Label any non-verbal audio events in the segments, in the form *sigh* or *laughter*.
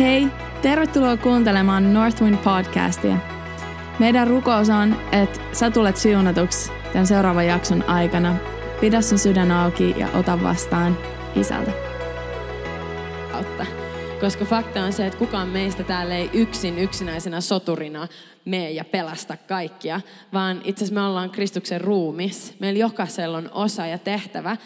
Hei, tervetuloa kuuntelemaan Northwind podcastia. Meidän rukous on, että sä tulet siunatuksi tämän seuraavan jakson aikana. Pidä sun sydän auki ja ota vastaan isältä. Koska fakta on se, että kukaan meistä täällä ei yksin yksinäisenä soturina mene ja pelasta kaikkia, vaan itse asiassa me ollaan Kristuksen ruumis. Meillä jokaisella on osa ja tehtävä.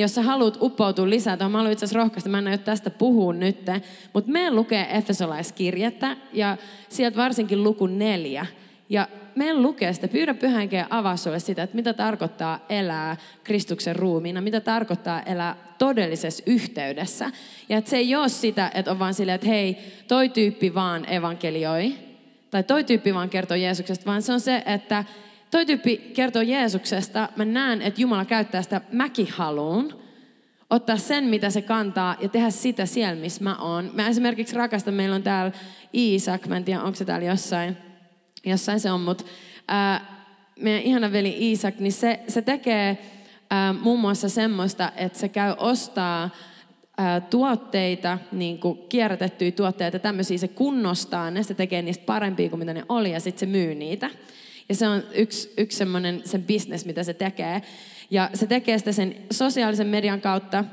Jos sä haluat uppoutua lisää, tuohon mä haluan itse asiassa rohkaista, mä en ole tästä puhua nyt, mutta meidän lukee Efesolaiskirjettä ja sieltä varsinkin luku neljä. Ja meidän lukee sitä, pyydä pyhänkeä avaa sulle sitä, että mitä tarkoittaa elää Kristuksen ruumiina, mitä tarkoittaa elää todellisessa yhteydessä. Ja että se ei ole sitä, että on vaan silleen, että hei, toi tyyppi vaan evankelioi, tai toi tyyppi vaan kertoo Jeesuksesta, vaan se on se, että toi tyyppi kertoo Jeesuksesta, mä näen, että Jumala käyttää sitä mäkin haluun, ottaa sen, mitä se kantaa ja tehdä sitä siellä, missä mä oon. Mä esimerkiksi rakastan, meillä on täällä Iisak, mä en tiedä, onko se täällä jossain, jossain se on, mutta ää, meidän ihana veli Iisak, niin se, se tekee ää, muun muassa semmoista, että se käy ostaa tuotteita, niin kuin kierrätettyjä tuotteita, tämmöisiä se kunnostaa ne, se tekee niistä parempia kuin mitä ne oli ja sitten se myy niitä. Ja se on yksi, yksi semmoinen sen business, mitä se tekee. Ja se tekee sitä sen sosiaalisen median kautta.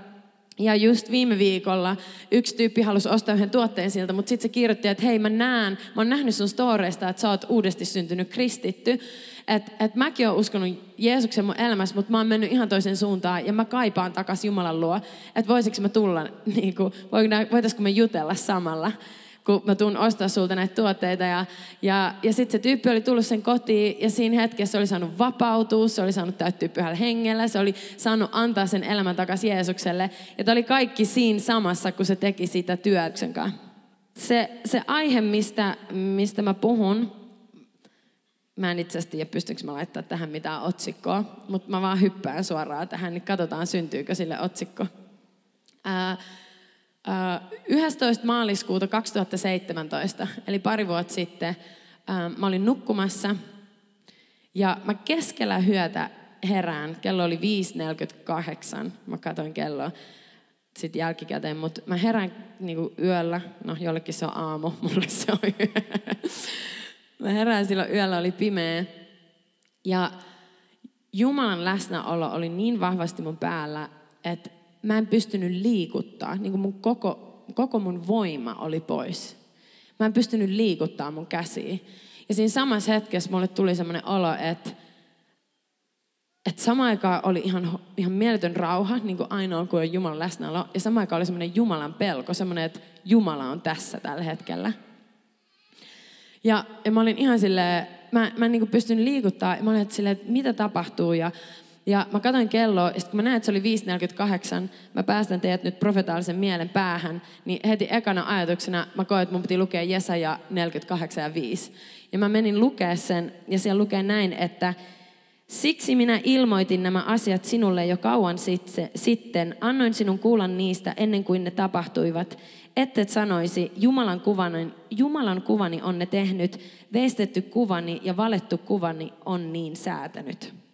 Ja just viime viikolla yksi tyyppi halusi ostaa yhden tuotteen siltä, mutta sitten se kirjoitti, että hei mä näen, mä oon nähnyt sun storeista, että sä oot uudesti syntynyt kristitty. Että et mäkin oon uskonut Jeesuksen mun elämässä, mutta mä oon mennyt ihan toisen suuntaan ja mä kaipaan takaisin Jumalan luo. Että voisiko mä tulla, *laughs* niin kuin, voitaisiko me jutella samalla kun mä tuun ostaa sulta näitä tuotteita. Ja, ja, ja sitten se tyyppi oli tullut sen kotiin ja siinä hetkessä oli saanut vapautua, se oli saanut täyttyä pyhällä hengellä, se oli saanut antaa sen elämän takaisin Jeesukselle. Ja tämä oli kaikki siinä samassa, kun se teki sitä työksen kanssa. Se, se aihe, mistä, mistä mä puhun, mä en itse asiassa tiedä, pystynkö mä laittaa tähän mitään otsikkoa, mutta mä vaan hyppään suoraan tähän, niin katsotaan syntyykö sille otsikko. Ää, 11. maaliskuuta 2017, eli pari vuotta sitten, mä olin nukkumassa ja mä keskellä hyötä herään. Kello oli 5.48. Mä katsoin kelloa sitten jälkikäteen, mutta mä herään niinku yöllä. No, jollekin se on aamu, *laughs* mulle se on yö. Mä herään silloin yöllä, oli pimeä. Ja Jumalan läsnäolo oli niin vahvasti mun päällä, että mä en pystynyt liikuttaa, niin kuin mun koko, koko mun voima oli pois. Mä en pystynyt liikuttaa mun käsiä. Ja siinä samassa hetkessä mulle tuli semmoinen olo, että, että samaan aikaan oli ihan, ihan mieletön rauha, niin kuin ainoa kuin on Jumalan läsnäolo. Ja samaan aikaan oli semmoinen Jumalan pelko, semmoinen, että Jumala on tässä tällä hetkellä. Ja, ja mä olin ihan silleen, mä, mä en niin pystynyt liikuttaa. Mä olin että silleen, että mitä tapahtuu. Ja ja mä katsoin kelloa, ja kun mä näin, että se oli 5.48, mä päästän teidät nyt profetaalisen mielen päähän, niin heti ekana ajatuksena mä koin, että mun piti lukea Jesaja 48 ja 5. Ja mä menin lukea sen, ja siellä lukee näin, että Siksi minä ilmoitin nämä asiat sinulle jo kauan sitten, annoin sinun kuulla niistä ennen kuin ne tapahtuivat, et sanoisi, Jumalan kuvani, Jumalan kuvani on ne tehnyt, veistetty kuvani ja valettu kuvani on niin säätänyt.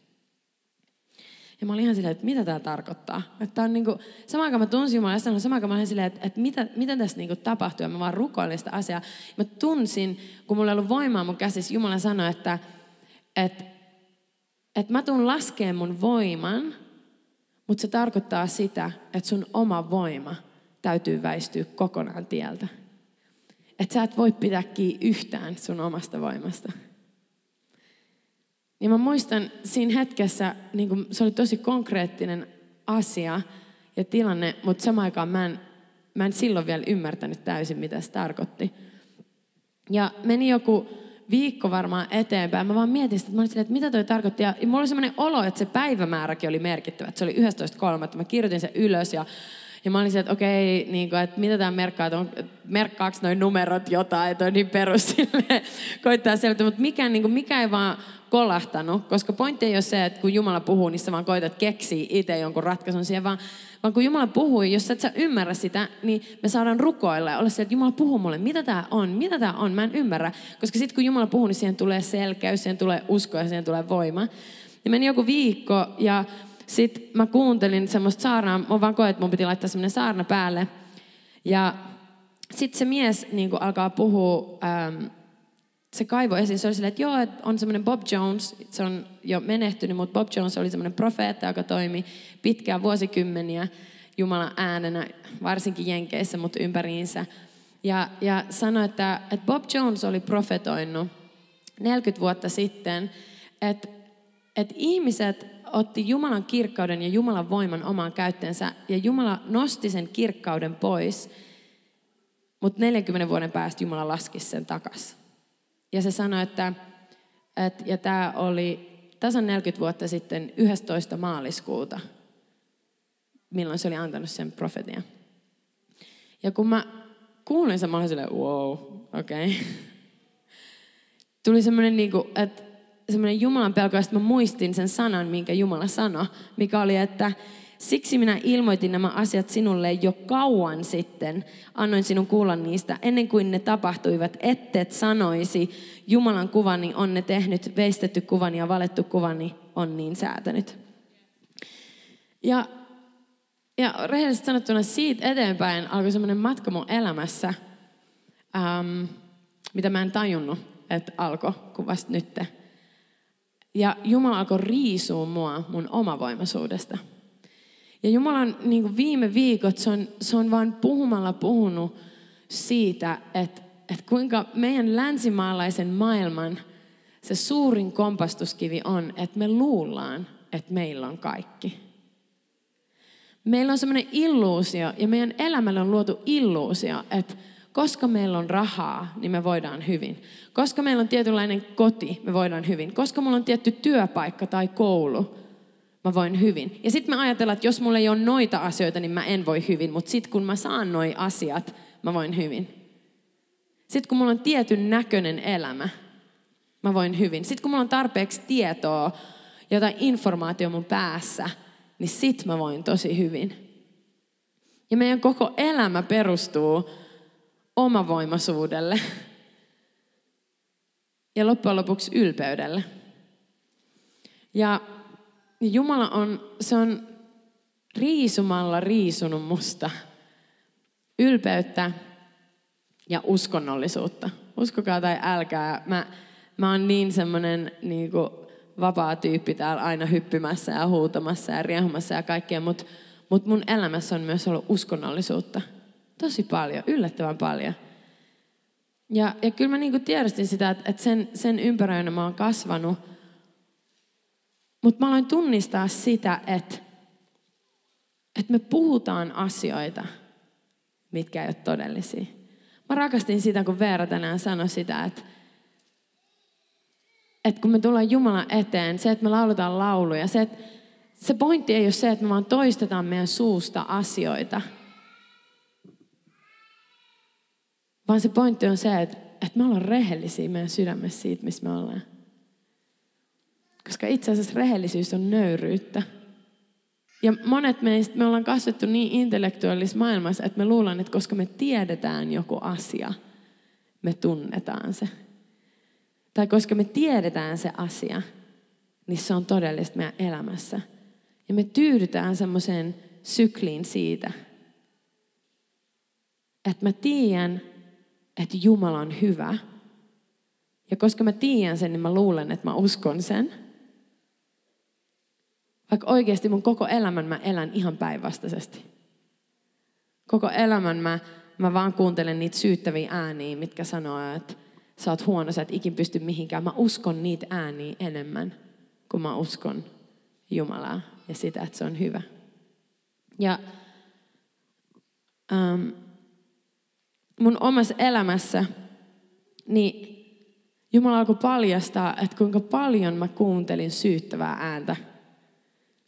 Ja mä olin ihan silleen, että mitä tämä tarkoittaa. Että on niin kuin, samaan aikaan mä tunsin Jumalaa, ja samaan aikaan mä olin silleen, että, että mitä, mitä tässä niin tapahtuu. Ja mä vaan rukoilin sitä asiaa. Mä tunsin, kun mulla ei ollut voimaa mun käsissä, Jumala sanoi, että, että, että mä tuun laskeen mun voiman, mutta se tarkoittaa sitä, että sun oma voima täytyy väistyä kokonaan tieltä. Että sä et voi pitää kiinni yhtään sun omasta voimasta. Ja mä muistan siinä hetkessä, niin kuin se oli tosi konkreettinen asia ja tilanne, mutta samaan aikaan mä en, mä en silloin vielä ymmärtänyt täysin, mitä se tarkoitti. Ja meni joku viikko varmaan eteenpäin. Mä vaan mietin sitä, että, mä olin että mitä toi tarkoitti. Ja mulla oli semmoinen olo, että se päivämääräkin oli merkittävä. Että se oli 11.3. Mä kirjoitin sen ylös ja ja mä olin että okei, niin kuin, että mitä tämä merkkaa, että on, merkkaako noin numerot jotain, että on niin perus *laughs* koittaa selvittää, mutta mikä, niin kuin, mikä ei vaan kolahtanut, koska pointti ei ole se, että kun Jumala puhuu, niin sä vaan koitat keksiä itse jonkun ratkaisun siihen, vaan, vaan kun Jumala puhuu, jos et sä ymmärrä sitä, niin me saadaan rukoilla ja olla se, että Jumala puhuu mulle, mitä tämä on, mitä tämä on, mä en ymmärrä. Koska sitten kun Jumala puhuu, niin siihen tulee selkeys, siihen tulee usko ja siihen tulee voima. Ja meni joku viikko ja sitten mä kuuntelin semmoista saarnaa, mä vaan koin, että mun piti laittaa semmoinen saarna päälle. Ja sitten se mies niin alkaa puhua, ähm, se kaivo esiin, se oli silleen, että joo, että on semmoinen Bob Jones, se on jo menehtynyt, mutta Bob Jones oli semmoinen profeetta, joka toimi pitkään vuosikymmeniä Jumalan äänenä, varsinkin Jenkeissä, mutta ympäriinsä. Ja, ja sanoi, että, että Bob Jones oli profetoinut 40 vuotta sitten, että, että ihmiset otti Jumalan kirkkauden ja Jumalan voiman omaan käyttöönsä, ja Jumala nosti sen kirkkauden pois, mutta 40 vuoden päästä Jumala laski sen takas. Ja se sanoi, että, että ja tämä oli tasan 40 vuotta sitten 11. maaliskuuta, milloin se oli antanut sen profetian. Ja kun mä kuulin sen, mä olin silleen, wow, okei. Okay. *laughs* Tuli semmoinen, niin kuin, että semmoinen Jumalan pelko, että mä muistin sen sanan, minkä Jumala sanoi, mikä oli, että Siksi minä ilmoitin nämä asiat sinulle jo kauan sitten. Annoin sinun kuulla niistä ennen kuin ne tapahtuivat, ettet sanoisi, Jumalan kuvani on ne tehnyt, veistetty kuvani ja valettu kuvani on niin säätänyt. Ja, ja rehellisesti sanottuna siitä eteenpäin alkoi semmoinen matka mun elämässä, ähm, mitä mä en tajunnut, että alkoi kuin vasta nyt. Ja Jumala alkoi riisua mua mun omavoimaisuudesta. Ja Jumalan niin viime viikot, se on, se on vain puhumalla puhunut siitä, että, että kuinka meidän länsimaalaisen maailman se suurin kompastuskivi on, että me luullaan, että meillä on kaikki. Meillä on semmoinen illuusio, ja meidän elämällä on luotu illuusio, että koska meillä on rahaa, niin me voidaan hyvin. Koska meillä on tietynlainen koti, me voidaan hyvin. Koska mulla on tietty työpaikka tai koulu, mä voin hyvin. Ja sitten mä ajatellaan, että jos mulla ei ole noita asioita, niin mä en voi hyvin. Mutta sitten kun mä saan noi asiat, mä voin hyvin. Sitten kun mulla on tietyn näköinen elämä, mä voin hyvin. Sitten kun mulla on tarpeeksi tietoa, jotain informaatio mun päässä, niin sit mä voin tosi hyvin. Ja meidän koko elämä perustuu omavoimaisuudelle ja loppujen lopuksi ylpeydelle. Ja Jumala on, se on riisumalla riisunut musta ylpeyttä ja uskonnollisuutta. Uskokaa tai älkää, mä, mä oon niin semmonen niin vapaa tyyppi täällä aina hyppimässä ja huutamassa ja riehumassa ja kaikkea, mutta mut mun elämässä on myös ollut uskonnollisuutta. Tosi paljon, yllättävän paljon. Ja, ja kyllä mä niin tiedostin sitä, että, että sen, sen ympäröinä mä oon kasvanut – mutta mä aloin tunnistaa sitä, että, että me puhutaan asioita, mitkä ei ole todellisia. Mä rakastin sitä, kun Veera tänään sanoi sitä, että, että kun me tullaan Jumalan eteen, se, että me lauletaan lauluja, se, että se pointti ei ole se, että me vaan toistetaan meidän suusta asioita, vaan se pointti on se, että, että me ollaan rehellisiä meidän sydämessä siitä, missä me ollaan. Koska itse asiassa rehellisyys on nöyryyttä. Ja monet meistä, me ollaan kasvettu niin intellektuaalisessa maailmassa, että me luullaan, että koska me tiedetään joku asia, me tunnetaan se. Tai koska me tiedetään se asia, niin se on todellista meidän elämässä. Ja me tyydytään semmoiseen sykliin siitä, että mä tiedän, että Jumala on hyvä. Ja koska mä tiedän sen, niin mä luulen, että mä uskon sen – vaikka oikeasti mun koko elämän mä elän ihan päinvastaisesti. Koko elämän mä, mä vaan kuuntelen niitä syyttäviä ääniä, mitkä sanoo, että sä oot huono, sä et ikin pysty mihinkään. Mä uskon niitä ääniä enemmän, kuin mä uskon Jumalaa ja sitä, että se on hyvä. Ja ähm, mun omassa elämässä, niin Jumala alkoi paljastaa, että kuinka paljon mä kuuntelin syyttävää ääntä –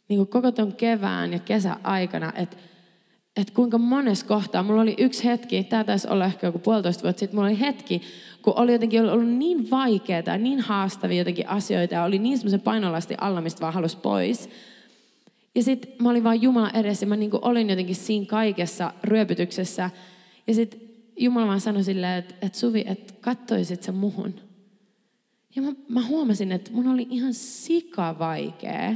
niin kuin koko ton kevään ja kesän aikana, että että kuinka monessa kohtaa, mulla oli yksi hetki, tämä taisi olla ehkä joku puolitoista vuotta sitten, mulla oli hetki, kun oli jotenkin ollut niin vaikeaa ja niin haastavia jotenkin asioita ja oli niin semmoisen painolasti alla, mistä vaan halusi pois. Ja sitten mä olin vaan Jumala edessä ja mä niin olin jotenkin siinä kaikessa ryöpytyksessä. Ja sitten Jumala vaan sanoi silleen, että, että Suvi, että kattoisit sä muhun. Ja mä, mä huomasin, että mun oli ihan sika vaikea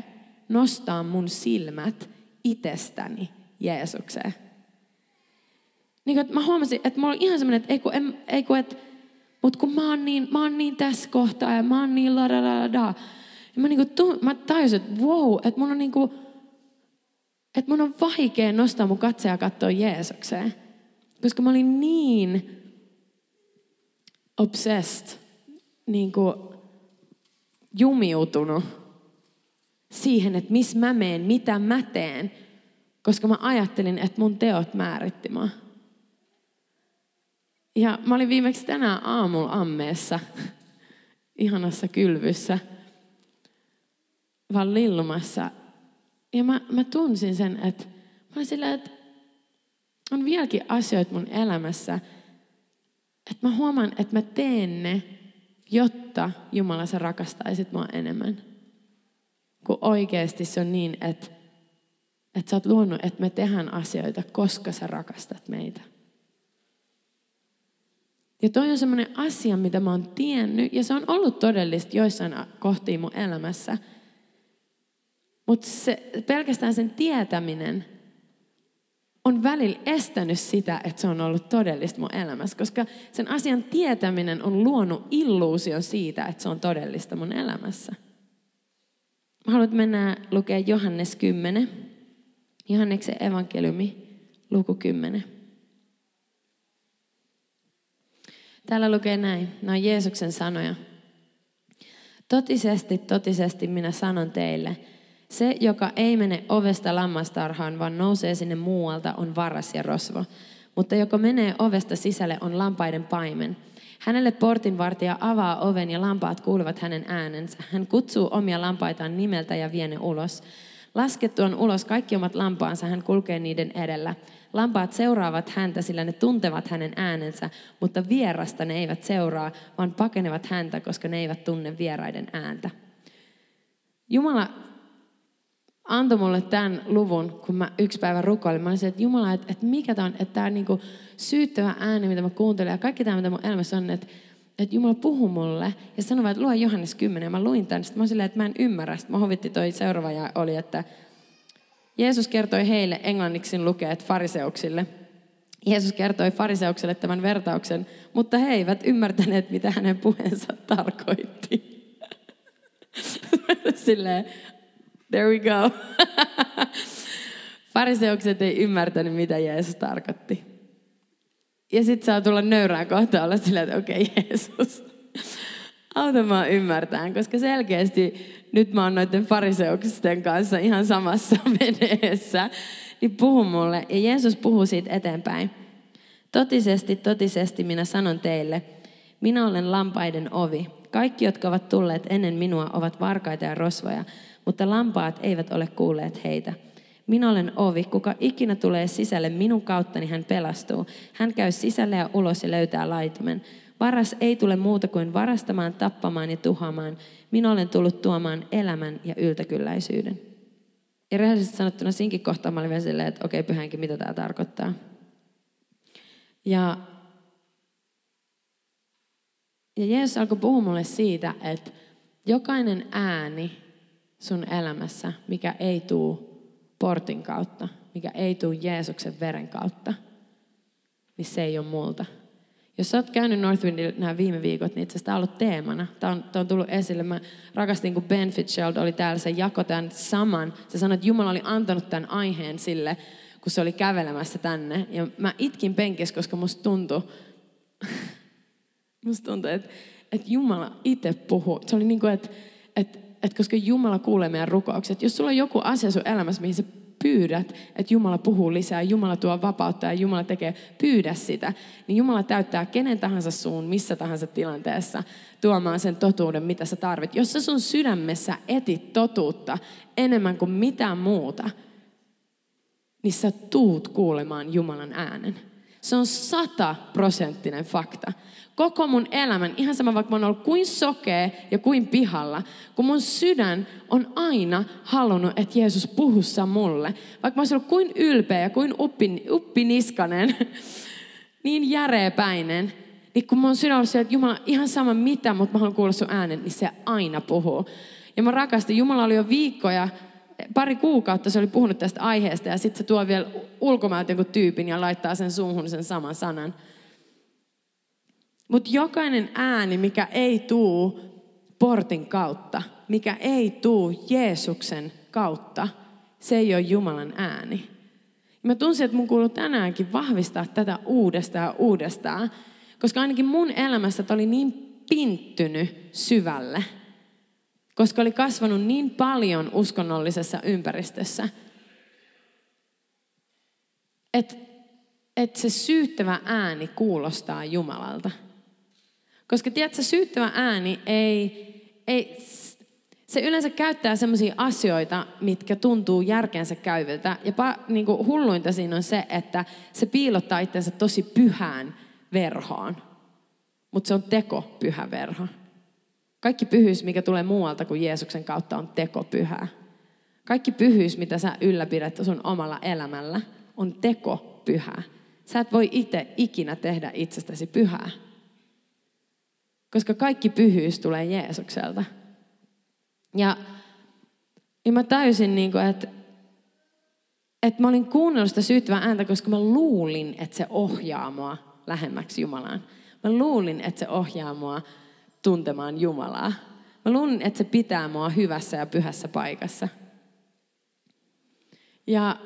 nostaa mun silmät itsestäni Jeesukseen. Niin että mä huomasin, että mulla oli ihan semmoinen, että ei kun, en, ei kun että, mutta kun mä oon, niin, mä oon niin tässä kohtaa ja mä oon niin la da da. Ja mä, niin kuin, mä tajusin, että wow, että mun on niin kuin, että mun on vaikea nostaa mun katseja ja katsoa Jeesukseen. Koska mä olin niin obsessed, niin kuin jumiutunut siihen, että missä mä meen, mitä mä teen. Koska mä ajattelin, että mun teot määritti mua. Ja mä olin viimeksi tänään aamulla ammeessa, ihanassa kylvyssä, vaan lillumassa. Ja mä, mä tunsin sen, että mä olin silleen, että on vieläkin asioita mun elämässä, että mä huomaan, että mä teen ne, jotta Jumala sä rakastaisit mua enemmän. Kun oikeasti se on niin, että, että sä oot luonut, että me tehdään asioita, koska sä rakastat meitä. Ja toi on semmoinen asia, mitä mä oon tiennyt, ja se on ollut todellista joissain kohtiin mun elämässä. Mutta pelkästään sen tietäminen on välillä estänyt sitä, että se on ollut todellista mun elämässä, koska sen asian tietäminen on luonut illuusion siitä, että se on todellista mun elämässä. Mä haluan mennä lukea Johannes 10, Johanneksen evankeliumi, luku 10. Täällä lukee näin, nämä on Jeesuksen sanoja. Totisesti, totisesti minä sanon teille, se, joka ei mene ovesta lammastarhaan, vaan nousee sinne muualta, on varas ja rosvo. Mutta joka menee ovesta sisälle, on lampaiden paimen. Hänelle portinvartija avaa oven ja lampaat kuuluvat hänen äänensä. Hän kutsuu omia lampaitaan nimeltä ja vie ne ulos. Laskettuaan ulos kaikki omat lampaansa, hän kulkee niiden edellä. Lampaat seuraavat häntä, sillä ne tuntevat hänen äänensä, mutta vierasta ne eivät seuraa, vaan pakenevat häntä, koska ne eivät tunne vieraiden ääntä. Jumala antoi mulle tämän luvun, kun mä yksi päivä rukoilin. Mä olin että Jumala, että, että mikä tämä on, että tämä niinku syyttävä ääni, mitä mä kuuntelen, ja kaikki tämä, mitä mun elämässä on, että, että Jumala puhuu mulle, ja sanoi, että lue Johannes 10, ja mä luin tämän, sitten mä olin että mä en ymmärrä. Sitten mä hovitti toi seuraava, ja oli, että Jeesus kertoi heille, englanniksi lukee, että fariseuksille. Jeesus kertoi fariseukselle tämän vertauksen, mutta he eivät ymmärtäneet, mitä hänen puheensa tarkoitti. *laughs* Silleen, there we go. *laughs* Fariseukset ei ymmärtänyt, mitä Jeesus tarkoitti. Ja sitten saa tulla nöyrään kohta olla silleen, että okei okay, Jeesus, auta mä ymmärtään, koska selkeästi nyt mä oon noiden fariseuksisten kanssa ihan samassa *laughs* veneessä, niin puhu mulle. Ja Jeesus puhuu siitä eteenpäin. Totisesti, totisesti minä sanon teille, minä olen lampaiden ovi. Kaikki, jotka ovat tulleet ennen minua, ovat varkaita ja rosvoja, mutta lampaat eivät ole kuulleet heitä. Minä olen ovi, kuka ikinä tulee sisälle minun kauttani, hän pelastuu. Hän käy sisälle ja ulos ja löytää laitumen. Varas ei tule muuta kuin varastamaan, tappamaan ja tuhoamaan. Minä olen tullut tuomaan elämän ja yltäkylläisyyden. Ja rehellisesti sanottuna siinkin kohtaa mä olin vielä silleen, että okei, pyhänkin, mitä tämä tarkoittaa. Ja, ja Jeesus alkoi puhua mulle siitä, että jokainen ääni sun elämässä, mikä ei tuu portin kautta, mikä ei tuu Jeesuksen veren kautta, niin se ei ole multa. Jos sä oot käynyt Northwindilla nämä viime viikot, niin itse asiassa tämä on ollut teemana. Tämä on, on tullut esille. Mä rakastin, kun Ben Fitzgerald oli täällä, se jako tämän saman. Se sanoi, että Jumala oli antanut tämän aiheen sille, kun se oli kävelemässä tänne. Ja mä itkin penkessä, koska musta tuntui, *laughs* musta tuntui että, että Jumala itse puhuu. Se oli niin kuin, että, että, että koska Jumala kuulee meidän rukoukset. Jos sulla on joku asia sun elämässä, mihin se pyydät, että Jumala puhuu lisää, Jumala tuo vapautta ja Jumala tekee, pyydä sitä, niin Jumala täyttää kenen tahansa suun, missä tahansa tilanteessa tuomaan sen totuuden, mitä sä tarvit. Jos sä sun sydämessä etit totuutta enemmän kuin mitään muuta, niin sä tuut kuulemaan Jumalan äänen. Se on sataprosenttinen fakta koko mun elämän, ihan sama vaikka mä oon ollut kuin sokea ja kuin pihalla, kun mun sydän on aina halunnut, että Jeesus puhussa mulle. Vaikka mä oon ollut kuin ylpeä ja kuin uppin, uppiniskanen, *laughs* niin järeepäinen, niin kun mun sydän on ollut että Jumala, ihan sama mitä, mutta mä haluan kuulla sun äänen, niin se aina puhuu. Ja mä rakastin, Jumala oli jo viikkoja pari kuukautta se oli puhunut tästä aiheesta ja sitten se tuo vielä ulkomailta jonkun tyypin ja laittaa sen suuhun sen saman sanan. Mutta jokainen ääni, mikä ei tuu portin kautta, mikä ei tuu Jeesuksen kautta, se ei ole Jumalan ääni. Ja mä tunsin, että mun kuuluu tänäänkin vahvistaa tätä uudestaan ja uudestaan, koska ainakin mun elämässä oli niin pinttynyt syvälle, koska oli kasvanut niin paljon uskonnollisessa ympäristössä, että et se syyttävä ääni kuulostaa Jumalalta. Koska tiedätkö, syyttävä ääni ei, ei se yleensä käyttää sellaisia asioita, mitkä tuntuu järkensä käyviltä. Ja pa, niin kuin hulluinta siinä on se, että se piilottaa itsensä tosi pyhään verhoon. Mutta se on teko pyhä verho. Kaikki pyhyys, mikä tulee muualta kuin Jeesuksen kautta, on teko pyhää. Kaikki pyhyys, mitä sä ylläpidät sun omalla elämällä, on teko pyhää. Sä et voi itse ikinä tehdä itsestäsi pyhää. Koska kaikki pyhyys tulee Jeesukselta. Ja, ja mä täysin, niin kuin, että, että mä olin kuunnellut sitä syyttävää ääntä, koska mä luulin, että se ohjaa mua lähemmäksi Jumalaan. Mä luulin, että se ohjaa mua tuntemaan Jumalaa. Mä luulin, että se pitää mua hyvässä ja pyhässä paikassa. Ja,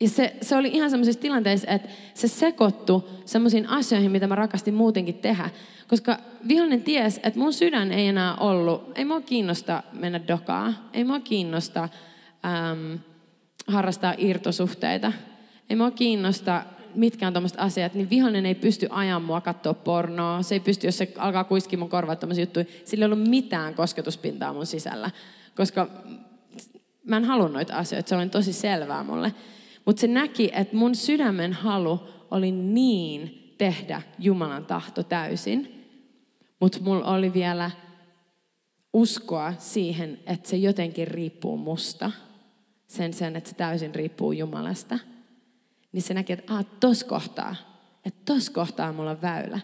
ja se, se oli ihan semmoisissa tilanteissa, että se sekoittu semmoisiin asioihin, mitä mä rakastin muutenkin tehdä. Koska vihollinen ties, että mun sydän ei enää ollut, ei mua kiinnosta mennä dokaa, ei mua kiinnosta äm, harrastaa irtosuhteita, ei mua kiinnosta mitkä on tämmöiset asiat, niin vihollinen ei pysty ajan mua katsoa pornoa. Se ei pysty, jos se alkaa kuiskia mun korvat tämmöisiä juttuja. Sillä ei ollut mitään kosketuspintaa mun sisällä. Koska mä en halua noita asioita. Se oli tosi selvää mulle. Mutta se näki, että mun sydämen halu oli niin tehdä Jumalan tahto täysin. Mutta mulla oli vielä uskoa siihen, että se jotenkin riippuu musta. Sen sen, että se täysin riippuu Jumalasta. Niin se näki, että ah, tos kohtaa, että tos kohtaa mulla on väylä.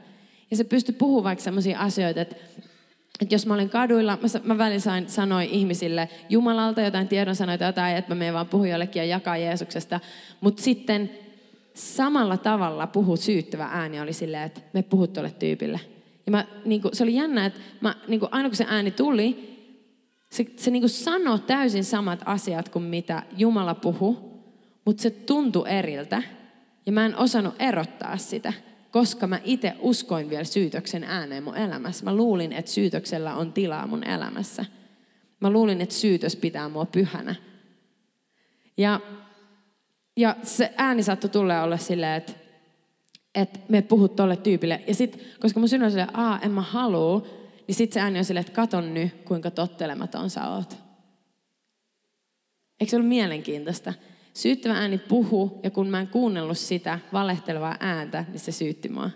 Ja se pystyi puhumaan vaikka sellaisia asioita, että että jos mä olin kaduilla, mä, mä välillä sain, sanoin ihmisille Jumalalta jotain tiedon sanoita jotain, että mä menen vaan puhun jollekin ja jakaa Jeesuksesta. Mutta sitten samalla tavalla puhu syyttävä ääni oli silleen, että me puhut tuolle tyypille. Ja mä, niin se oli jännä, että mä, niin aina kun se ääni tuli, se, se niin sanoi täysin samat asiat kuin mitä Jumala puhu, mutta se tuntui eriltä. Ja mä en osannut erottaa sitä, koska mä itse uskoin vielä syytöksen ääneen mun elämässä. Mä luulin, että syytöksellä on tilaa mun elämässä. Mä luulin, että syytös pitää mua pyhänä. Ja, ja se ääni saattoi tulla olla silleen, että että me puhut tolle tyypille. Ja sitten, koska mun sydän on silleen, aa, en mä halua, niin sitten se ääni on silleen, että katon nyt, kuinka tottelematon sä oot. Eikö se ollut mielenkiintoista? Syyttävä ääni puhu, ja kun mä en kuunnellut sitä valehtelevaa ääntä, niin se syytti mua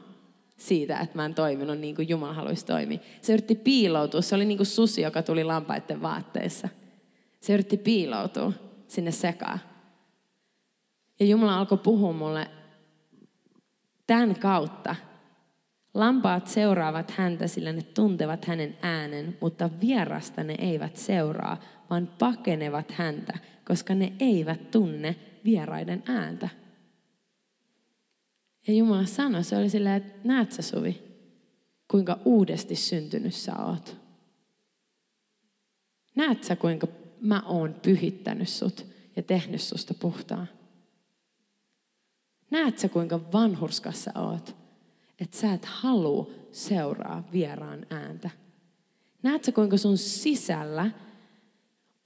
siitä, että mä en toiminut niin kuin Jumala haluaisi toimia. Se yritti piiloutua. Se oli niin kuin susi, joka tuli lampaiden vaatteissa. Se yritti piiloutua sinne sekaan. Ja Jumala alkoi puhua mulle Tämän kautta lampaat seuraavat häntä, sillä ne tuntevat hänen äänen, mutta vierasta ne eivät seuraa, vaan pakenevat häntä, koska ne eivät tunne vieraiden ääntä. Ja Jumala sanoi, se oli silleen, että näet sä Suvi, kuinka uudesti syntynyt sä oot. Näet sä, kuinka mä oon pyhittänyt sut ja tehnyt susta puhtaan. Näet sä, kuinka vanhurskas sä oot? Että sä et halua seuraa vieraan ääntä. Näet sä, kuinka sun sisällä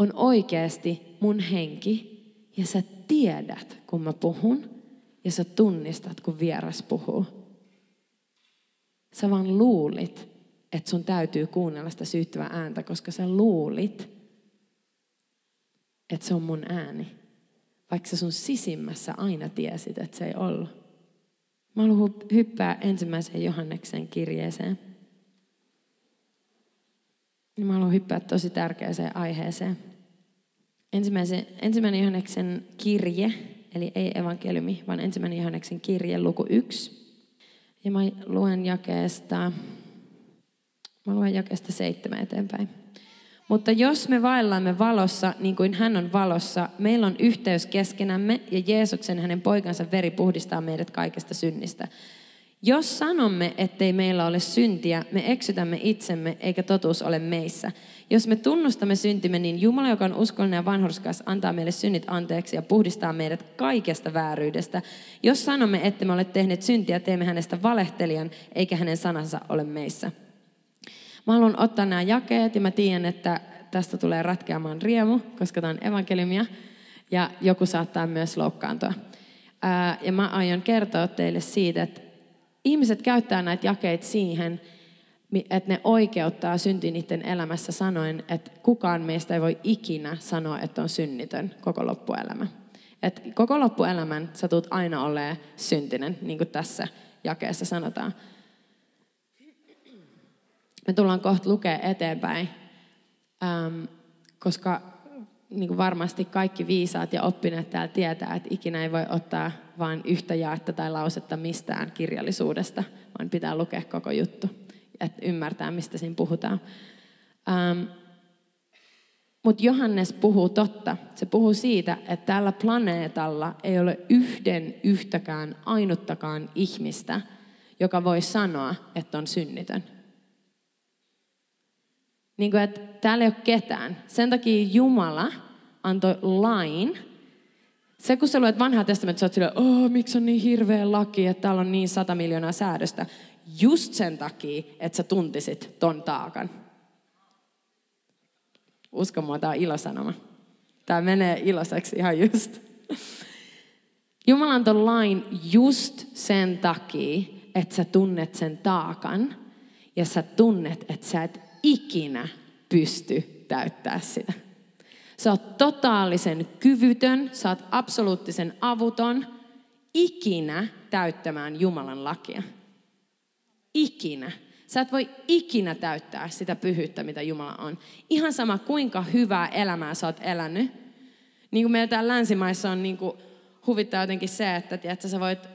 on oikeasti mun henki ja sä tiedät, kun mä puhun ja sä tunnistat, kun vieras puhuu. Sä vaan luulit, että sun täytyy kuunnella sitä syyttävää ääntä, koska sä luulit, että se on mun ääni. Vaikka sä sun sisimmässä aina tiesit, että se ei ollut. Mä haluan hyppää ensimmäiseen Johanneksen kirjeeseen. Ja mä haluan hyppää tosi tärkeäseen aiheeseen. Ensimmäisen, ensimmäinen Johanneksen kirje, eli ei evankeliumi, vaan ensimmäinen Johanneksen kirje, luku yksi. Ja mä luen jakeesta, mä luen jakeesta seitsemän eteenpäin. Mutta jos me vaellamme valossa, niin kuin hän on valossa, meillä on yhteys keskenämme ja Jeesuksen hänen poikansa veri puhdistaa meidät kaikesta synnistä. Jos sanomme, ettei meillä ole syntiä, me eksytämme itsemme, eikä totuus ole meissä. Jos me tunnustamme syntimme, niin Jumala, joka on uskollinen ja vanhurskas, antaa meille synnit anteeksi ja puhdistaa meidät kaikesta vääryydestä. Jos sanomme, että me ole tehneet syntiä, teemme hänestä valehtelijan, eikä hänen sanansa ole meissä. Mä haluan ottaa nämä jakeet ja mä tiedän, että tästä tulee ratkeamaan riemu, koska tämä on evankeliumia ja joku saattaa myös loukkaantua. ja mä aion kertoa teille siitä, että ihmiset käyttää näitä jakeita siihen, että ne oikeuttaa synti niiden elämässä sanoen, että kukaan meistä ei voi ikinä sanoa, että on synnitön koko loppuelämä. Et koko loppuelämän sä tulet aina olemaan syntinen, niin kuin tässä jakeessa sanotaan. Me tullaan kohta lukea eteenpäin, koska niin kuin varmasti kaikki viisaat ja oppineet täällä tietää, että ikinä ei voi ottaa vain yhtä jaetta tai lausetta mistään kirjallisuudesta, vaan pitää lukea koko juttu, että ymmärtää, mistä siinä puhutaan. Ähm, Mutta Johannes puhuu totta. Se puhuu siitä, että tällä planeetalla ei ole yhden yhtäkään ainuttakaan ihmistä, joka voi sanoa, että on synnitön. Niin kuin, että täällä ei ole ketään. Sen takia Jumala antoi lain. Se, kun sä luet vanhaa testamenttia, sä oot silleen, oh, miksi on niin hirveä laki, että täällä on niin sata miljoonaa säädöstä. Just sen takia, että sä tuntisit ton taakan. Usko mua, tää on ilosanoma. Tää menee iloiseksi ihan just. Jumala antoi lain just sen takia, että sä tunnet sen taakan ja sä tunnet, että sä et ikinä pysty täyttää sitä. Sä oot totaalisen kyvytön, sä oot absoluuttisen avuton ikinä täyttämään Jumalan lakia. Ikinä. Sä et voi ikinä täyttää sitä pyhyyttä, mitä Jumala on. Ihan sama, kuinka hyvää elämää sä oot elänyt. Niin kuin meillä täällä länsimaissa on niin kuin, huvittaa jotenkin se, että tiedätkö, sä voit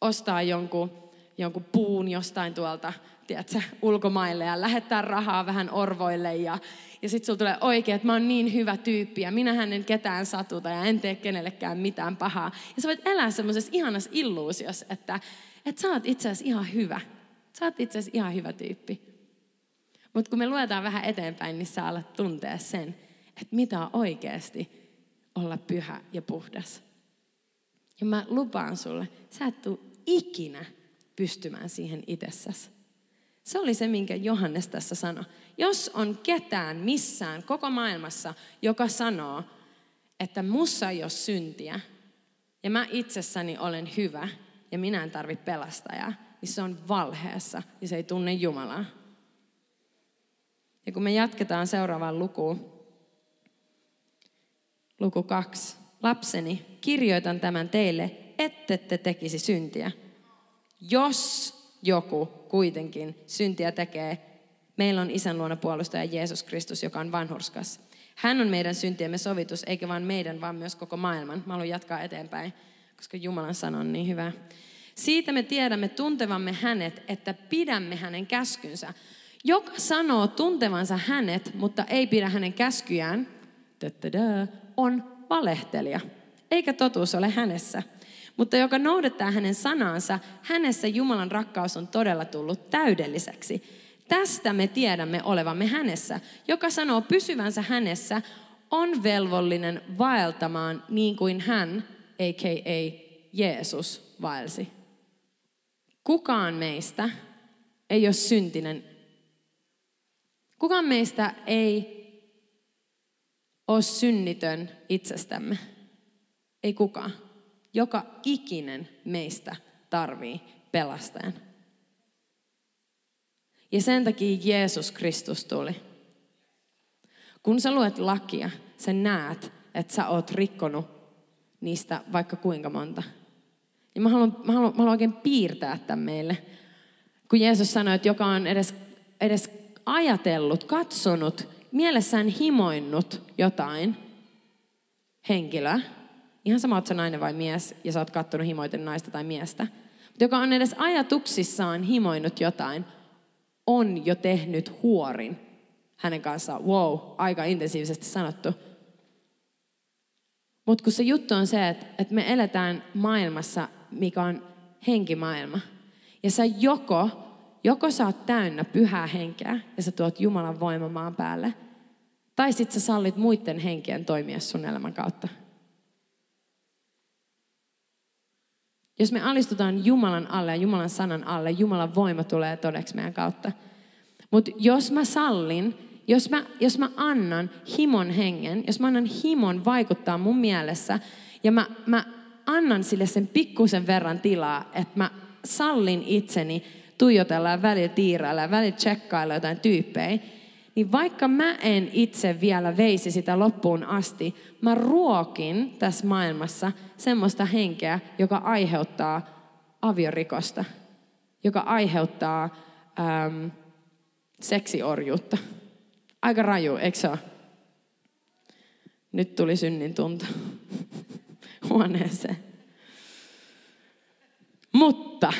ostaa jonkun, jonkun puun jostain tuolta tiedätkö, ulkomaille ja lähettää rahaa vähän orvoille ja, ja sitten sulla tulee oikein, että mä oon niin hyvä tyyppi ja minä en ketään satuta ja en tee kenellekään mitään pahaa. Ja sä voit elää semmoisessa ihanassa illuusiossa, että, että sä oot itse asiassa ihan hyvä. Sä oot itse asiassa ihan hyvä tyyppi. Mutta kun me luetaan vähän eteenpäin, niin sä alat tuntea sen, että mitä on oikeasti olla pyhä ja puhdas. Ja mä lupaan sulle, sä et tule ikinä pystymään siihen itsessäsi. Se oli se, minkä Johannes tässä sanoi. Jos on ketään missään koko maailmassa, joka sanoo, että mussa ei ole syntiä, ja mä itsessäni olen hyvä, ja minä en tarvitse pelastajaa, niin se on valheessa, ja se ei tunne Jumalaa. Ja kun me jatketaan seuraavaan lukuun, luku kaksi. Lapseni, kirjoitan tämän teille, ette te tekisi syntiä. Jos joku kuitenkin syntiä tekee, meillä on isän luona puolustaja Jeesus Kristus, joka on vanhurskas. Hän on meidän syntiemme sovitus, eikä vain meidän, vaan myös koko maailman. Mä haluan jatkaa eteenpäin, koska Jumalan sana on niin hyvä. Siitä me tiedämme tuntevamme hänet, että pidämme hänen käskynsä. Joka sanoo tuntevansa hänet, mutta ei pidä hänen käskyjään, on valehtelija, eikä totuus ole hänessä. Mutta joka noudattaa hänen sanansa, hänessä Jumalan rakkaus on todella tullut täydelliseksi. Tästä me tiedämme olevamme hänessä. Joka sanoo pysyvänsä hänessä, on velvollinen vaeltamaan niin kuin hän, a.k.a. Jeesus, vaelsi. Kukaan meistä ei ole syntinen. Kukaan meistä ei ole synnitön itsestämme. Ei kukaan. Joka ikinen meistä tarvii pelastajan. Ja sen takia Jeesus Kristus tuli. Kun sä luet lakia, sä näet, että sä oot rikkonut niistä vaikka kuinka monta. Ja mä haluan, mä haluan, mä haluan oikein piirtää tämän meille. Kun Jeesus sanoi, että joka on edes, edes ajatellut, katsonut, mielessään himoinnut jotain henkilöä, Ihan sama, että nainen vai mies ja sä oot kattonut himoiten naista tai miestä. Mutta joka on edes ajatuksissaan himoinut jotain, on jo tehnyt huorin hänen kanssaan. Wow, aika intensiivisesti sanottu. Mutta kun se juttu on se, että, että me eletään maailmassa, mikä on henkimaailma. Ja sä joko, joko sä oot täynnä pyhää henkeä ja sä tuot Jumalan voimamaan päälle, tai sit sä sallit muiden henkien toimia sun elämän kautta. Jos me alistutaan Jumalan alle ja Jumalan sanan alle, Jumalan voima tulee todeksi meidän kautta. Mutta jos mä sallin, jos mä, jos mä annan himon hengen, jos mä annan himon vaikuttaa mun mielessä ja mä, mä annan sille sen pikkusen verran tilaa, että mä sallin itseni tuijotella ja välillä tiirailla ja välillä tsekkailla jotain tyyppejä, niin vaikka mä en itse vielä veisi sitä loppuun asti, mä ruokin tässä maailmassa semmoista henkeä, joka aiheuttaa aviorikosta, joka aiheuttaa äm, seksiorjuutta. Aika raju, eikö se ole? Nyt tuli synnin tunto *laughs* huoneeseen. Mutta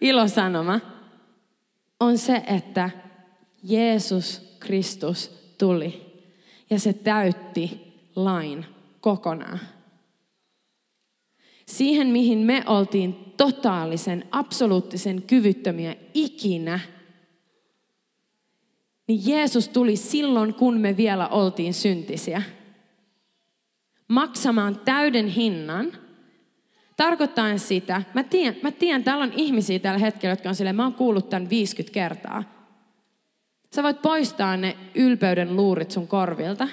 ilosanoma on se, että Jeesus Kristus tuli ja se täytti lain kokonaan. Siihen, mihin me oltiin totaalisen, absoluuttisen kyvyttömiä ikinä, niin Jeesus tuli silloin, kun me vielä oltiin syntisiä. Maksamaan täyden hinnan, tarkoittaen sitä, mä tiedän, mä tiedän, täällä on ihmisiä tällä hetkellä, jotka on silleen, mä oon kuullut tämän 50 kertaa. Sä voit poistaa ne ylpeyden luurit sun korvilta.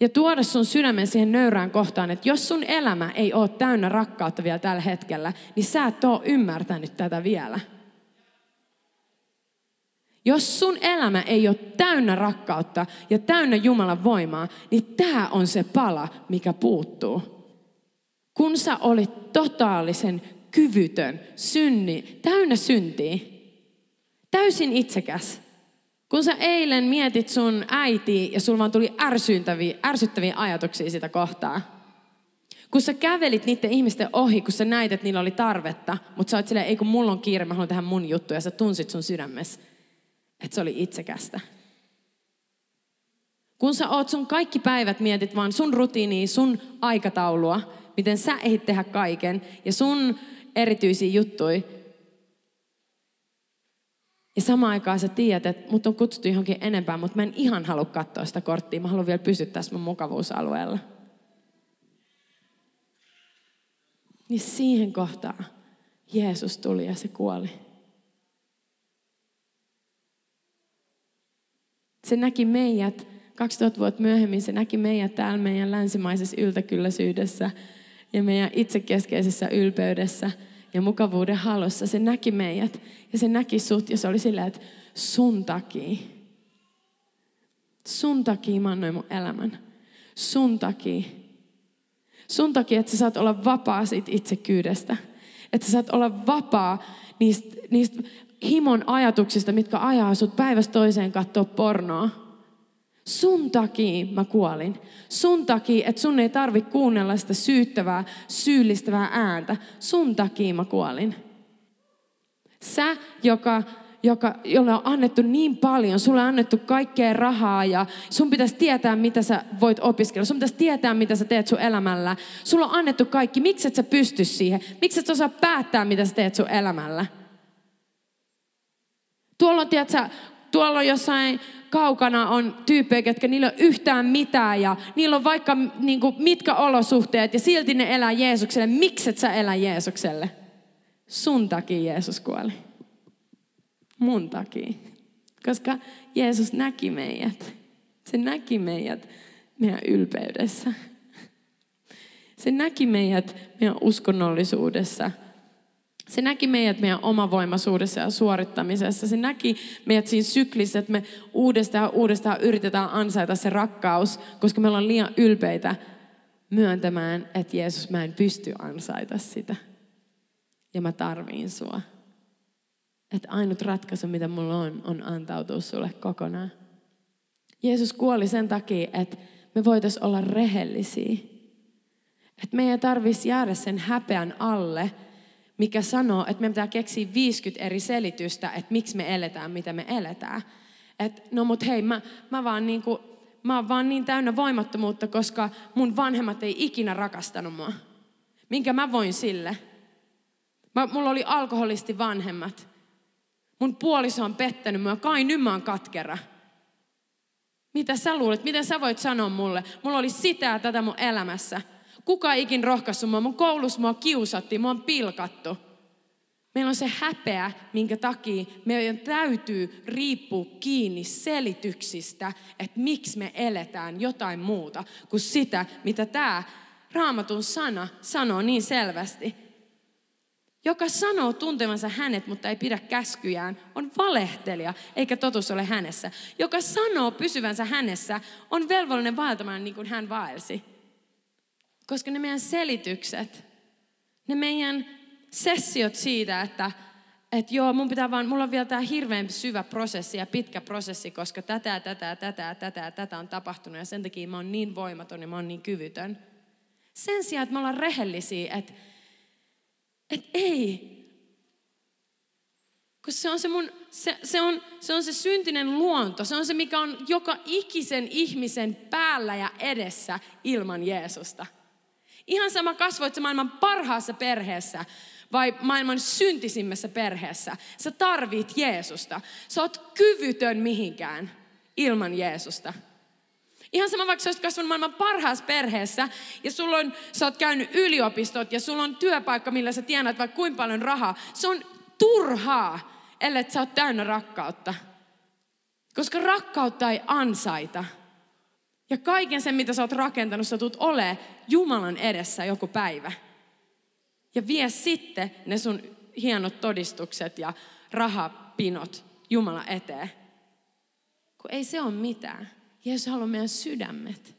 Ja tuoda sun sydämen siihen nöyrään kohtaan, että jos sun elämä ei ole täynnä rakkautta vielä tällä hetkellä, niin sä et ole ymmärtänyt tätä vielä. Jos sun elämä ei ole täynnä rakkautta ja täynnä Jumalan voimaa, niin tämä on se pala, mikä puuttuu. Kun sä olit totaalisen kyvytön, synni, täynnä syntiä, Täysin itsekäs. Kun sä eilen mietit sun äiti ja sulla vaan tuli ärsyttäviä, ärsyttäviä ajatuksia sitä kohtaa. Kun sä kävelit niiden ihmisten ohi, kun sä näit, että niillä oli tarvetta, mutta sä oot silleen, ei kun mulla on kiire, mä haluan tehdä mun juttu, ja sä tunsit sun sydämessä, että se oli itsekästä. Kun sä oot sun kaikki päivät mietit vaan sun rutiiniä, sun aikataulua, miten sä ehdit tehdä kaiken, ja sun erityisiä juttuja, ja samaan aikaan sä tiedät, että mut on kutsuttu johonkin enempää, mutta mä en ihan halua katsoa sitä korttia. Mä haluan vielä pysyä tässä mun mukavuusalueella. Niin siihen kohtaan Jeesus tuli ja se kuoli. Se näki meidät, 2000 vuotta myöhemmin se näki meidät täällä meidän länsimaisessa yltäkylläisyydessä ja meidän itsekeskeisessä ylpeydessä – ja mukavuuden halussa. Se näki meidät ja se näki sut ja se oli silleen, että sun takia. Sun takia mä annoin mun elämän. Sun takia. Sun takia, että sä saat olla vapaa siitä itsekyydestä. Että sä saat olla vapaa niistä, niistä himon ajatuksista, mitkä ajaa sut päivästä toiseen katsoa pornoa. Sun takia mä kuolin. Sun takia, että sun ei tarvi kuunnella sitä syyttävää, syyllistävää ääntä. Sun takia mä kuolin. Sä, joka, joka, jolle on annettu niin paljon, sulle on annettu kaikkea rahaa ja sun pitäisi tietää, mitä sä voit opiskella. Sun pitäisi tietää, mitä sä teet sun elämällä. Sulla on annettu kaikki. Miksi et sä pysty siihen? Miksi et sä osaa päättää, mitä sä teet sun elämällä? Tuolla on, tiedätkö, tuolla on jossain kaukana on tyyppejä, jotka niillä on yhtään mitään ja niillä on vaikka niin kuin, mitkä olosuhteet ja silti ne elää Jeesukselle. Mikset sä elä Jeesukselle? Sun takia Jeesus kuoli. Mun takia. Koska Jeesus näki meidät. Se näki meidät meidän ylpeydessä. Se näki meidät meidän uskonnollisuudessa – se näki meidät meidän omavoimaisuudessa ja suorittamisessa. Se näki meidät siinä syklissä, että me uudestaan ja uudestaan yritetään ansaita se rakkaus, koska me ollaan liian ylpeitä myöntämään, että Jeesus, mä en pysty ansaita sitä. Ja mä tarviin sua. Että ainut ratkaisu, mitä mulla on, on antautua sulle kokonaan. Jeesus kuoli sen takia, että me voitaisiin olla rehellisiä. Että meidän ei tarvitsisi jäädä sen häpeän alle – mikä sanoo, että meidän pitää keksiä 50 eri selitystä, että miksi me eletään, mitä me eletään. että no mut hei, mä, mä vaan niinku, mä oon vaan niin täynnä voimattomuutta, koska mun vanhemmat ei ikinä rakastanut mua. Minkä mä voin sille? Mä, mulla oli alkoholisti vanhemmat. Mun puoliso on pettänyt mua, kai nyt mä oon katkera. Mitä sä luulet? Miten sä voit sanoa mulle? Mulla oli sitä tätä mun elämässä. Kuka ikin rohkaisu mua? Mun koulussa mua kiusattiin, mua on pilkattu. Meillä on se häpeä, minkä takia meidän täytyy riippua kiinni selityksistä, että miksi me eletään jotain muuta kuin sitä, mitä tämä raamatun sana sanoo niin selvästi. Joka sanoo tuntevansa hänet, mutta ei pidä käskyjään, on valehtelija, eikä totuus ole hänessä. Joka sanoo pysyvänsä hänessä, on velvollinen vaeltamaan niin kuin hän vaelsi. Koska ne meidän selitykset, ne meidän sessiot siitä, että että joo, mun pitää vaan, mulla on vielä tämä hirveän syvä prosessi ja pitkä prosessi, koska tätä, tätä, tätä, tätä, tätä on tapahtunut ja sen takia mä oon niin voimaton ja mä oon niin kyvytön. Sen sijaan, että me ollaan rehellisiä, että, että ei. Koska se on se, mun, se, se, on, se on se syntinen luonto, se on se, mikä on joka ikisen ihmisen päällä ja edessä ilman Jeesusta. Ihan sama kasvoit se maailman parhaassa perheessä vai maailman syntisimmässä perheessä. Sä tarvit Jeesusta. Sä oot kyvytön mihinkään ilman Jeesusta. Ihan sama vaikka sä olisit kasvanut maailman parhaassa perheessä ja sulla on, sä oot käynyt yliopistot ja sulla on työpaikka, millä sä tienat vaikka kuinka paljon rahaa. Se on turhaa, ellei sä oot täynnä rakkautta. Koska rakkautta ei ansaita. Ja kaiken sen, mitä sä oot rakentanut, sä tulet ole Jumalan edessä joku päivä. Ja vie sitten ne sun hienot todistukset ja rahapinot Jumala eteen. Kun ei se ole mitään. Jeesus haluaa meidän sydämet.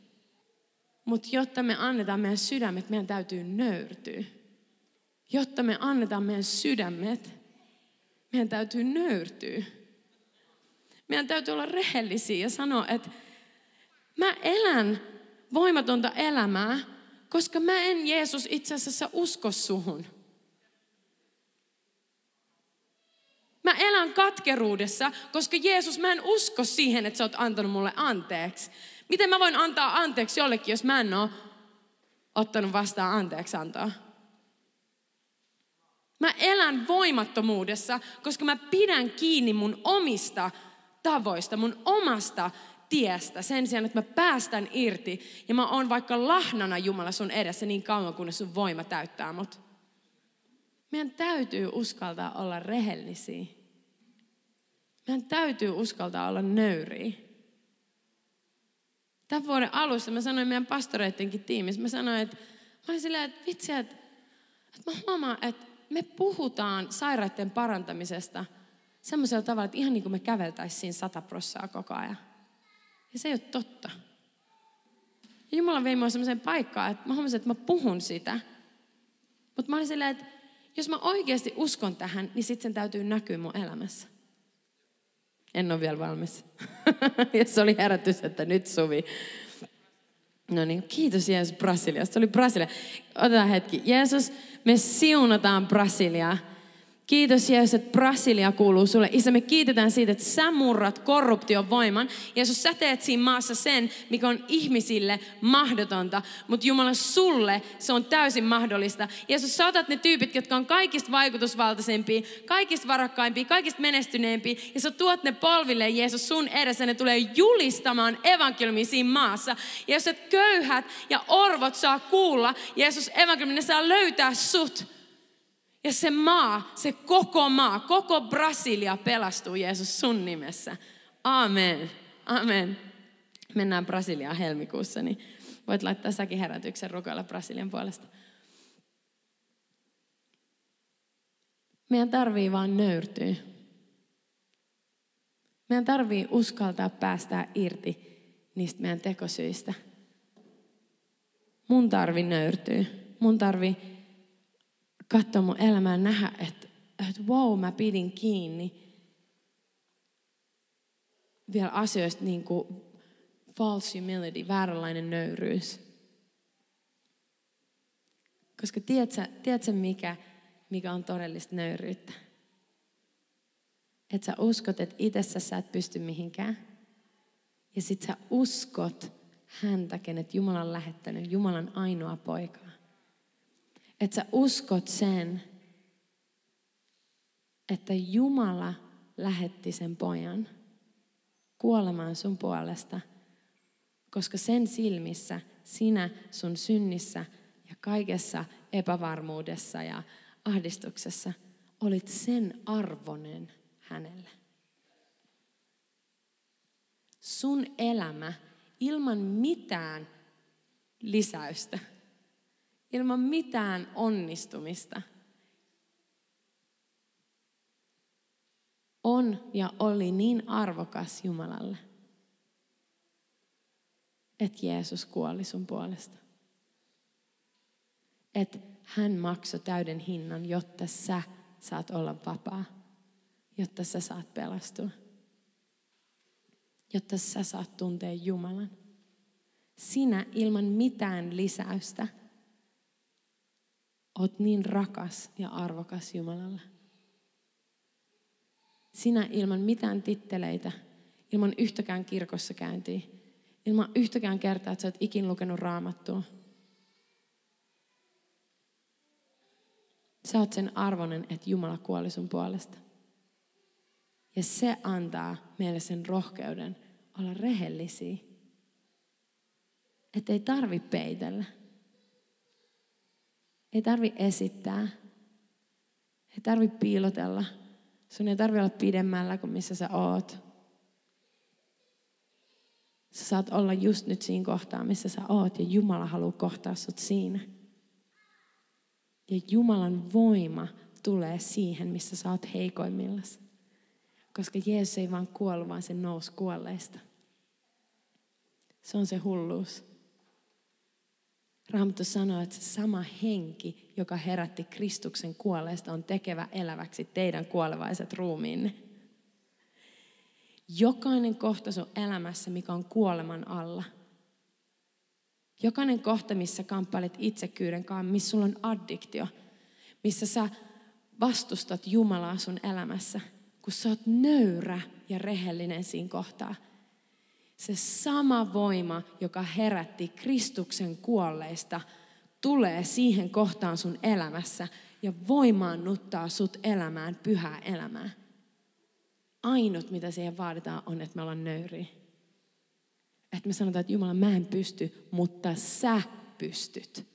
Mutta jotta me annetaan meidän sydämet, meidän täytyy nöyrtyä. Jotta me annetaan meidän sydämet, meidän täytyy nöyrtyä. Meidän täytyy olla rehellisiä ja sanoa, että mä elän voimatonta elämää, koska mä en Jeesus itse asiassa usko suhun. Mä elän katkeruudessa, koska Jeesus, mä en usko siihen, että sä oot antanut mulle anteeksi. Miten mä voin antaa anteeksi jollekin, jos mä en ole ottanut vastaan anteeksi antaa? Mä elän voimattomuudessa, koska mä pidän kiinni mun omista tavoista, mun omasta tiestä sen sijaan, että mä päästän irti ja mä oon vaikka lahnana Jumala sun edessä niin kauan, kunnes sun voima täyttää mut. Meidän täytyy uskaltaa olla rehellisiä. Meidän täytyy uskaltaa olla nöyriä. Tämän vuoden alussa mä sanoin meidän pastoreittenkin tiimissä, mä sanoin, että mä olin silleen, että vitsi, että, että mä huomaan, että me puhutaan sairaiden parantamisesta semmoisella tavalla, että ihan niin kuin me käveltäisiin sata prossaa koko ajan. Ja se ei ole totta. Ja Jumala vei mua semmoiseen paikkaan, että mä huomasin, että mä puhun sitä. Mutta mä olin silleen, että jos mä oikeasti uskon tähän, niin sitten sen täytyy näkyä mun elämässä. En ole vielä valmis. *laughs* ja se oli herätys, että nyt Suvi. No niin, kiitos Jeesus Brasiliasta. Se oli Brasilia. Otetaan hetki. Jeesus, me siunataan Brasiliaa. Kiitos Jeesus, että Brasilia kuuluu sulle. Isä, me kiitetään siitä, että sä murrat korruption voiman. Jeesus, sä teet siinä maassa sen, mikä on ihmisille mahdotonta. Mutta Jumala, sulle se on täysin mahdollista. Jeesus, sä otat ne tyypit, jotka on kaikista vaikutusvaltaisempia, kaikista varakkaimpia, kaikista menestyneempiä. Ja sä tuot ne polville, Jeesus, sun edessä. Ne tulee julistamaan evankeliumia siinä maassa. Jeesus, että köyhät ja orvot saa kuulla. Jeesus, evankeliumi, ne saa löytää sut. Ja se maa, se koko maa, koko Brasilia pelastuu Jeesus sun nimessä. Amen. Amen. Mennään Brasiliaan helmikuussa, niin voit laittaa säkin herätyksen rukoilla Brasilian puolesta. Meidän tarvii vaan nöyrtyä. Meidän tarvii uskaltaa päästää irti niistä meidän tekosyistä. Mun tarvi nöyrtyä. Mun tarvi katsoa mun elämää nähdä, että, että wow, mä pidin kiinni vielä asioista niin kuin false humility, vääränlainen nöyryys. Koska tiedätkö, tiedätkö mikä, mikä on todellista nöyryyttä? Että sä uskot, että itsessä sä et pysty mihinkään. Ja sit sä uskot häntä, kenet Jumala on lähettänyt, Jumalan ainoa poikaa. Että sä uskot sen, että Jumala lähetti sen pojan kuolemaan sun puolesta, koska sen silmissä sinä sun synnissä ja kaikessa epävarmuudessa ja ahdistuksessa olit sen arvonen hänelle. Sun elämä ilman mitään lisäystä, ilman mitään onnistumista, on ja oli niin arvokas Jumalalle, että Jeesus kuoli sun puolesta. Että hän maksoi täyden hinnan, jotta sä saat olla vapaa, jotta sä saat pelastua, jotta sä saat tuntea Jumalan. Sinä ilman mitään lisäystä oot niin rakas ja arvokas Jumalalle. Sinä ilman mitään titteleitä, ilman yhtäkään kirkossa käyntiä, ilman yhtäkään kertaa, että sä oot ikin lukenut raamattua. Sä oot sen arvonen, että Jumala kuoli sun puolesta. Ja se antaa meille sen rohkeuden olla rehellisiä. Että ei tarvi peitellä. Ei tarvi esittää. Ei tarvi piilotella. Sun ei tarvi olla pidemmällä kuin missä sä oot. Sä saat olla just nyt siinä kohtaa, missä sä oot, ja Jumala haluaa kohtaa sut siinä. Ja Jumalan voima tulee siihen, missä sä oot heikoimmillas. Koska Jeesus ei vaan kuollut, vaan se nousi kuolleista. Se on se hulluus. Raamattu sanoo, että se sama henki, joka herätti Kristuksen kuolleesta, on tekevä eläväksi teidän kuolevaiset ruumiinne. Jokainen kohta sun elämässä, mikä on kuoleman alla. Jokainen kohta, missä kamppailet itsekyyden kanssa, missä sulla on addiktio, missä sä vastustat Jumalaa sun elämässä, kun sä oot nöyrä ja rehellinen siinä kohtaa – se sama voima, joka herätti Kristuksen kuolleista, tulee siihen kohtaan sun elämässä ja voimaannuttaa sut elämään pyhää elämää. Ainut, mitä siihen vaaditaan, on, että me ollaan nöyriä. Että me sanotaan, että Jumala, mä en pysty, mutta sä pystyt.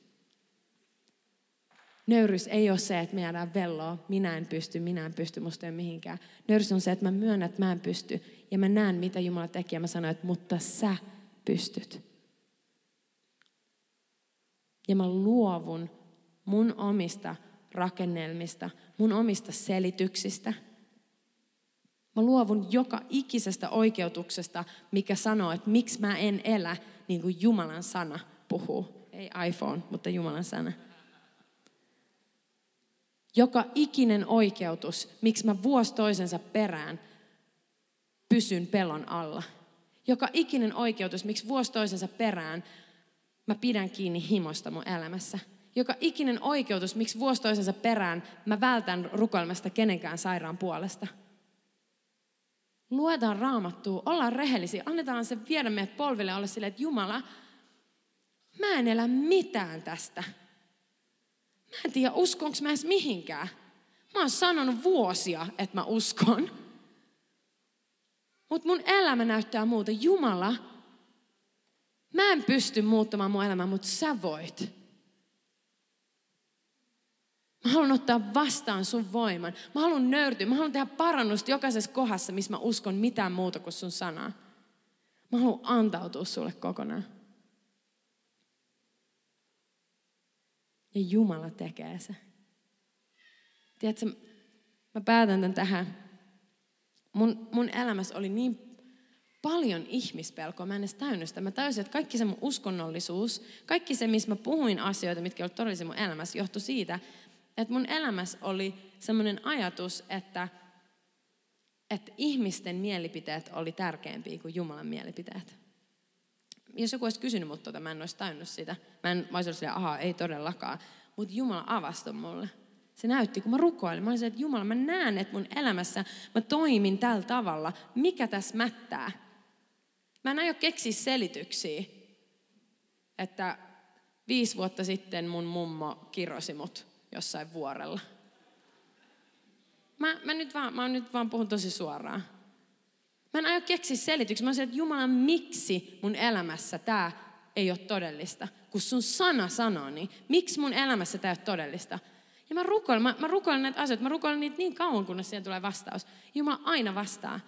Nöyrys ei ole se, että me jäädään velloa, minä en pysty, minä en pysty, musta ei ole mihinkään. Nöyrys on se, että mä myönnän, että mä en pysty ja mä näen, mitä Jumala teki ja mä sanon, että mutta sä pystyt. Ja mä luovun mun omista rakennelmista, mun omista selityksistä. Mä luovun joka ikisestä oikeutuksesta, mikä sanoo, että miksi mä en elä niin kuin Jumalan sana puhuu. Ei iPhone, mutta Jumalan sana. Joka ikinen oikeutus, miksi mä vuosi toisensa perään pysyn pelon alla. Joka ikinen oikeutus, miksi vuosi toisensa perään mä pidän kiinni himosta mun elämässä. Joka ikinen oikeutus, miksi vuosi toisensa perään mä vältän rukoilmasta kenenkään sairaan puolesta. Luetaan raamattua, ollaan rehellisiä, annetaan se viedä meidät polville olla silleen, että Jumala, mä en elä mitään tästä. Mä en tiedä, uskonko mä edes mihinkään. Mä oon sanonut vuosia, että mä uskon. Mutta mun elämä näyttää muuta. Jumala, mä en pysty muuttamaan mun elämää, mutta sä voit. Mä haluan ottaa vastaan sun voiman. Mä haluan nöyrtyä. Mä haluan tehdä parannusta jokaisessa kohdassa, missä mä uskon mitään muuta kuin sun sanaa. Mä haluan antautua sulle kokonaan. Ja Jumala tekee se. Tiedätkö, mä päätän tämän tähän. Mun, mun elämässä oli niin paljon ihmispelkoa, mä en edes täynnä sitä. Mä täysin, että kaikki se mun uskonnollisuus, kaikki se, missä mä puhuin asioita, mitkä olivat todellisia mun elämässä, johtui siitä, että mun elämässä oli semmoinen ajatus, että, että ihmisten mielipiteet oli tärkeämpiä kuin Jumalan mielipiteet. Jos joku olisi kysynyt mut tota, mä en olisi tajunnut sitä. Mä en mä olisi ollut silleen, aha, ei todellakaan. Mutta Jumala avastui mulle. Se näytti, kun mä rukoilin. Mä olin se, että Jumala, mä näen, että mun elämässä mä toimin tällä tavalla. Mikä tässä mättää? Mä en aio keksiä selityksiä, että viisi vuotta sitten mun mummo kirosi mut jossain vuorella. Mä, mä, nyt vaan, mä nyt vaan puhun tosi suoraan. Mä en aio keksiä selityksiä. Mä sanoin, että Jumala, miksi mun elämässä tämä ei ole todellista? Kun sun sana sanoo niin, miksi mun elämässä tämä ei ole todellista? Ja mä rukoilen, mä, mä rukoilen näitä asioita, mä rukoilen niitä niin kauan, kunnes siihen tulee vastaus. Jumala aina vastaa.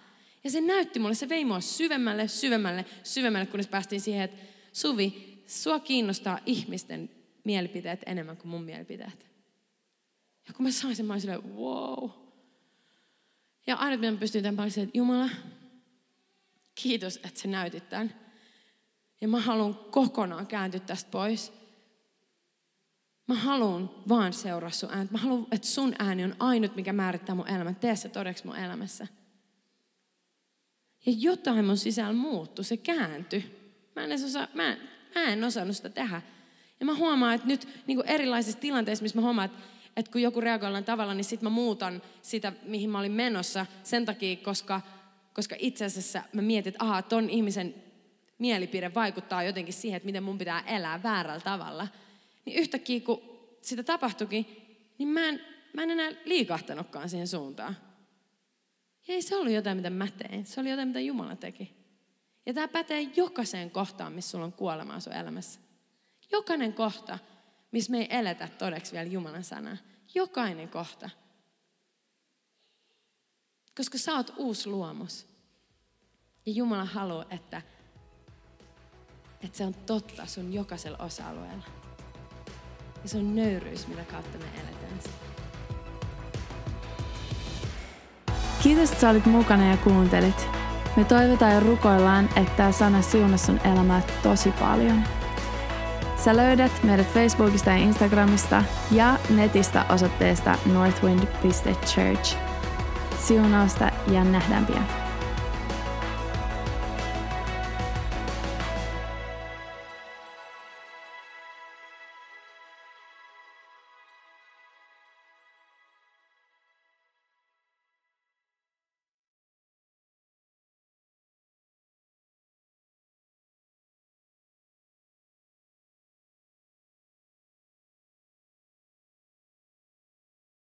Ja se näytti mulle, se vei mua syvemmälle, syvemmälle, syvemmälle, kunnes päästiin siihen, että Suvi, sua kiinnostaa ihmisten mielipiteet enemmän kuin mun mielipiteet. Ja kun mä sain sen, mä olin silleen, wow. Ja aina mitä mä pystyin tämän että Jumala, kiitos, että sä näytit tämän. Ja mä haluan kokonaan kääntyä tästä pois. Mä haluan vaan seuraa sun ääntä. Mä haluan, että sun ääni on ainut, mikä määrittää mun elämän. Tee se todeksi mun elämässä. Ja jotain mun sisällä muuttui, se kääntyi. Mä en, osaa, mä, en, mä en osannut sitä tehdä. Ja mä huomaan, että nyt niin erilaisissa tilanteissa, missä mä huomaan, että, että kun joku reagoi tavalla, niin sitten mä muutan sitä, mihin mä olin menossa sen takia, koska, koska itse asiassa mä mietin, että aha, ton ihmisen mielipide vaikuttaa jotenkin siihen, että miten mun pitää elää väärällä tavalla. Niin yhtäkkiä, kun sitä tapahtuikin, niin mä en, mä en enää liikahtanutkaan siihen suuntaan. Ja ei se ollut jotain, mitä mä tein. Se oli jotain, mitä Jumala teki. Ja tämä pätee jokaiseen kohtaan, missä sulla on kuolemaa sun elämässä. Jokainen kohta, missä me ei eletä todeksi vielä Jumalan sanaa. Jokainen kohta. Koska sä oot uusi luomus. Ja Jumala haluaa, että, että se on totta sun jokaisella osa-alueella. Ja se on nöyryys, mitä kautta me eletään. Kiitos, että sä olit mukana ja kuuntelit. Me toivotaan ja rukoillaan, että tämä sana siunasi sun elämää tosi paljon. Sä löydät meidät Facebookista ja Instagramista ja netistä osoitteesta northwind.church. Siunausta ja nähdään pian.